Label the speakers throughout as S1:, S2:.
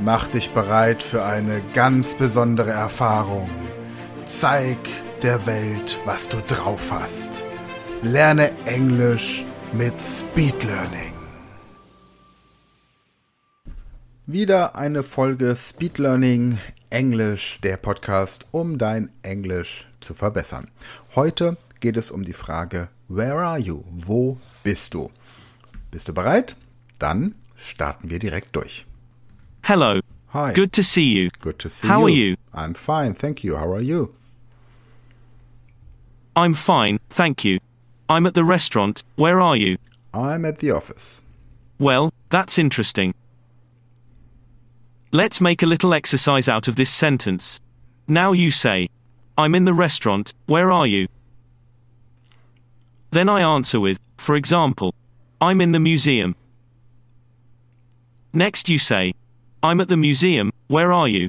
S1: Mach dich bereit für eine ganz besondere Erfahrung. Zeig der Welt, was du drauf hast. Lerne Englisch mit Speed Learning. Wieder eine Folge Speed Learning Englisch, der Podcast, um dein Englisch zu verbessern. Heute geht es um die Frage, where are you? Wo bist du? Bist du bereit? Dann starten wir direkt durch.
S2: Hello.
S1: Hi.
S2: Good to see you.
S1: Good to see
S2: How
S1: you.
S2: How are you?
S1: I'm fine, thank you. How are you?
S2: I'm fine, thank you. I'm at the restaurant. Where are you?
S1: I'm at the office.
S2: Well, that's interesting. Let's make a little exercise out of this sentence. Now you say, I'm in the restaurant. Where are you? Then I answer with, for example, I'm in the museum. Next you say, I'm at the museum, where are you?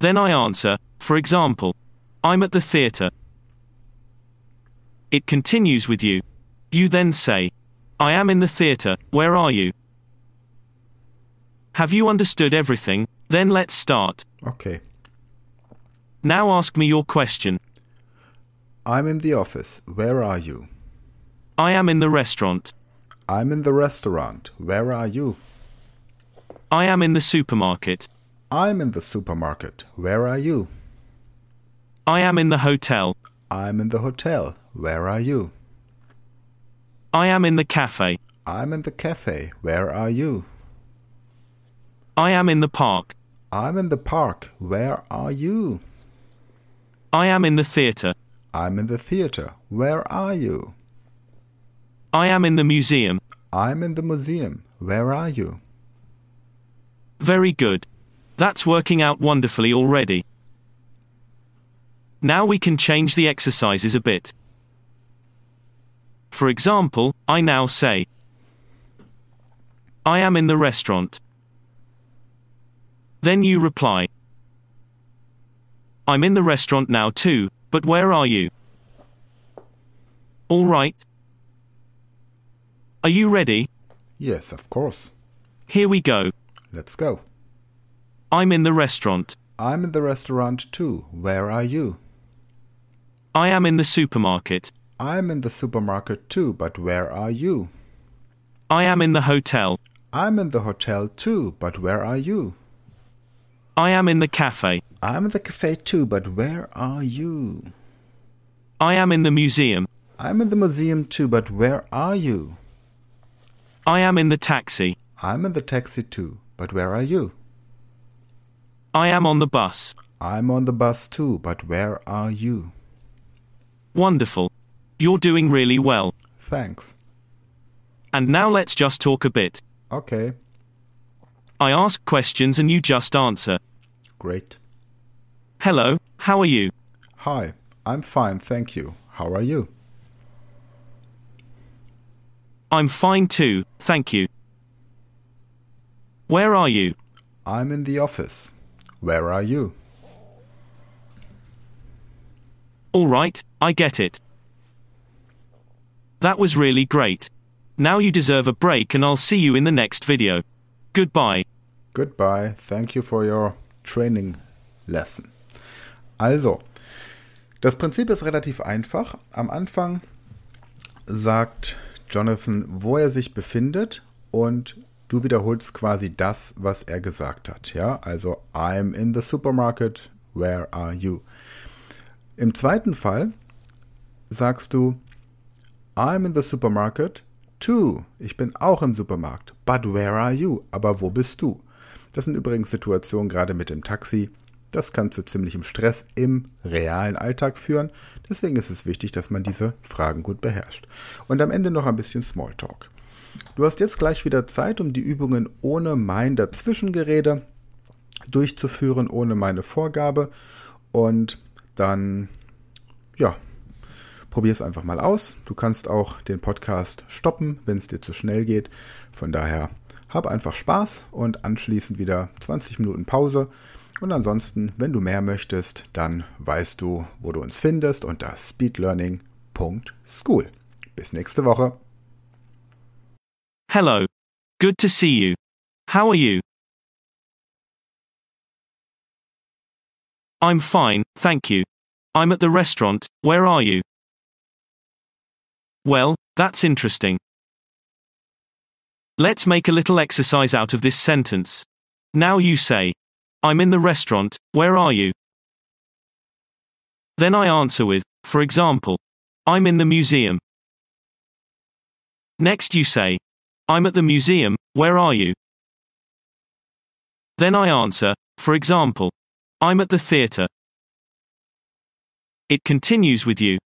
S2: Then I answer, for example, I'm at the theatre. It continues with you. You then say, I am in the theatre, where are you? Have you understood everything? Then let's start.
S1: Okay.
S2: Now ask me your question.
S1: I'm in the office. Where are you?
S2: I am in the restaurant.
S1: I'm in the restaurant. Where are you?
S2: I am in the supermarket.
S1: I'm in the supermarket. Where are you?
S2: I am in the hotel.
S1: I'm in the hotel. Where are you?
S2: I am in the cafe.
S1: I'm in the cafe. Where are you?
S2: I am in the park.
S1: I'm in the park. Where are you?
S2: I am in the theatre.
S1: I'm in the theater. Where are you?
S2: I am in the museum.
S1: I'm in the museum. Where are you?
S2: Very good. That's working out wonderfully already. Now we can change the exercises a bit. For example, I now say, I am in the restaurant. Then you reply, I'm in the restaurant now too, but where are you? All right. Are you ready?
S1: Yes, of course.
S2: Here we go.
S1: Let's go.
S2: I'm in the restaurant.
S1: I'm in the restaurant too. Where are you?
S2: I am in the supermarket.
S1: I'm in the supermarket too, but where are you?
S2: I am in the hotel.
S1: I'm in the hotel too, but where are you?
S2: I am in the cafe.
S1: I'm in the cafe too, but where are you?
S2: I am in the museum.
S1: I'm in the museum too, but where are you?
S2: I am in the taxi.
S1: I'm in the taxi too, but where are you?
S2: I am on the bus.
S1: I'm on the bus too, but where are you?
S2: Wonderful. You're doing really well.
S1: Thanks.
S2: And now let's just talk a bit.
S1: Okay,
S2: I ask questions and you just answer.
S1: great.
S2: Hello, how are you?
S1: Hi, I'm fine, thank you. How are you?
S2: I'm fine too, thank you. Where are you?
S1: I'm in the office. Where are you?
S2: All right, I get it. That was really great. Now you deserve a break and I'll see you in the next video. Goodbye.
S1: Goodbye. Thank you for your training lesson. Also, das Prinzip ist relativ einfach. Am Anfang sagt Jonathan, wo er sich befindet und du wiederholst quasi das, was er gesagt hat. Ja, also I'm in the supermarket. Where are you? Im zweiten Fall sagst du I'm in the supermarket too. Ich bin auch im Supermarkt. But where are you? Aber wo bist du? Das sind übrigens Situationen gerade mit dem Taxi. Das kann zu ziemlichem Stress im realen Alltag führen. Deswegen ist es wichtig, dass man diese Fragen gut beherrscht. Und am Ende noch ein bisschen Smalltalk. Du hast jetzt gleich wieder Zeit, um die Übungen ohne mein Dazwischengerede durchzuführen, ohne meine Vorgabe. Und dann, ja, probier es einfach mal aus. Du kannst auch den Podcast stoppen, wenn es dir zu schnell geht. Von daher hab einfach Spaß und anschließend wieder 20 Minuten Pause. Und ansonsten, wenn du mehr möchtest, dann weißt du, wo du uns findest unter speedlearning.school. Bis nächste Woche.
S2: Hello. Good to see you. How are you? I'm fine, thank you. I'm at the restaurant, where are you? Well, that's interesting. Let's make a little exercise out of this sentence. Now you say, I'm in the restaurant, where are you? Then I answer with, for example, I'm in the museum. Next you say, I'm at the museum, where are you? Then I answer, for example, I'm at the theatre. It continues with you.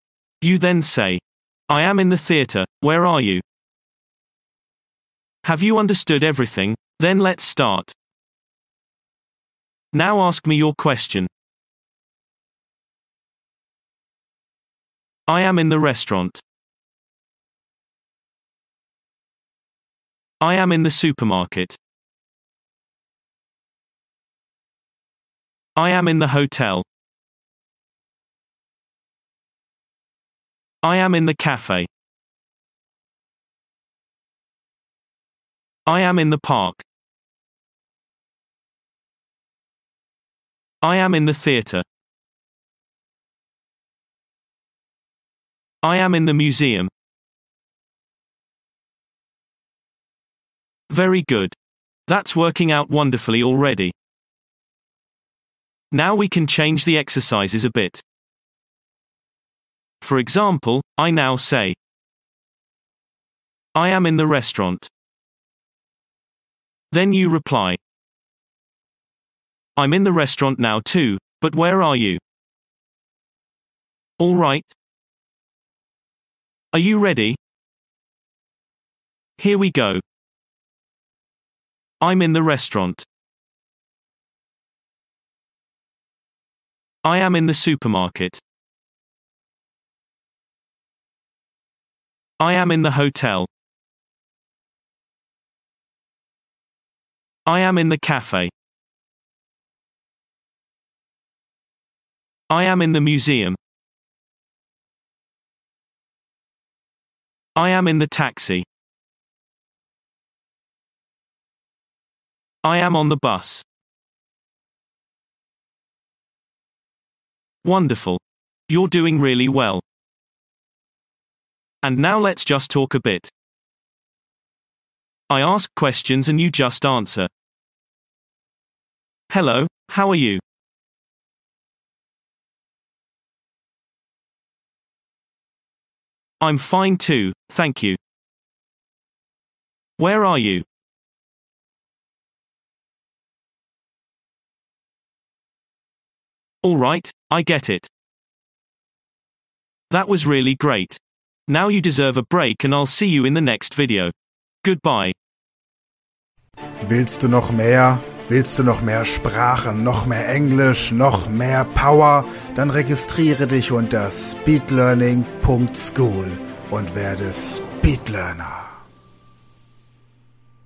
S2: You then say, I am in the theatre, where are you? Have you understood everything? Then let's start. Now ask me your question. I am in the restaurant. I am in the supermarket. I am in the hotel. I am in the cafe. I am in the park. I am in the theatre. I am in the museum. Very good. That's working out wonderfully already. Now we can change the exercises a bit. For example, I now say, I am in the restaurant. Then you reply, I'm in the restaurant now too, but where are you? All right. Are you ready? Here we go. I'm in the restaurant. I am in the supermarket. I am in the hotel. I am in the cafe. I am in the museum. I am in the taxi. I am on the bus. Wonderful. You're doing really well. And now let's just talk a bit. I ask questions and you just answer. Hello, how are you? I'm fine too, thank you. Where are you? Alright, I get it. That was really great. Now you deserve a break and I'll see you in the next video. Goodbye.
S1: Willst du noch mehr? Willst du noch mehr Sprachen, noch mehr Englisch, noch mehr Power? Dann registriere dich unter speedlearning.school und werde Speedlearner.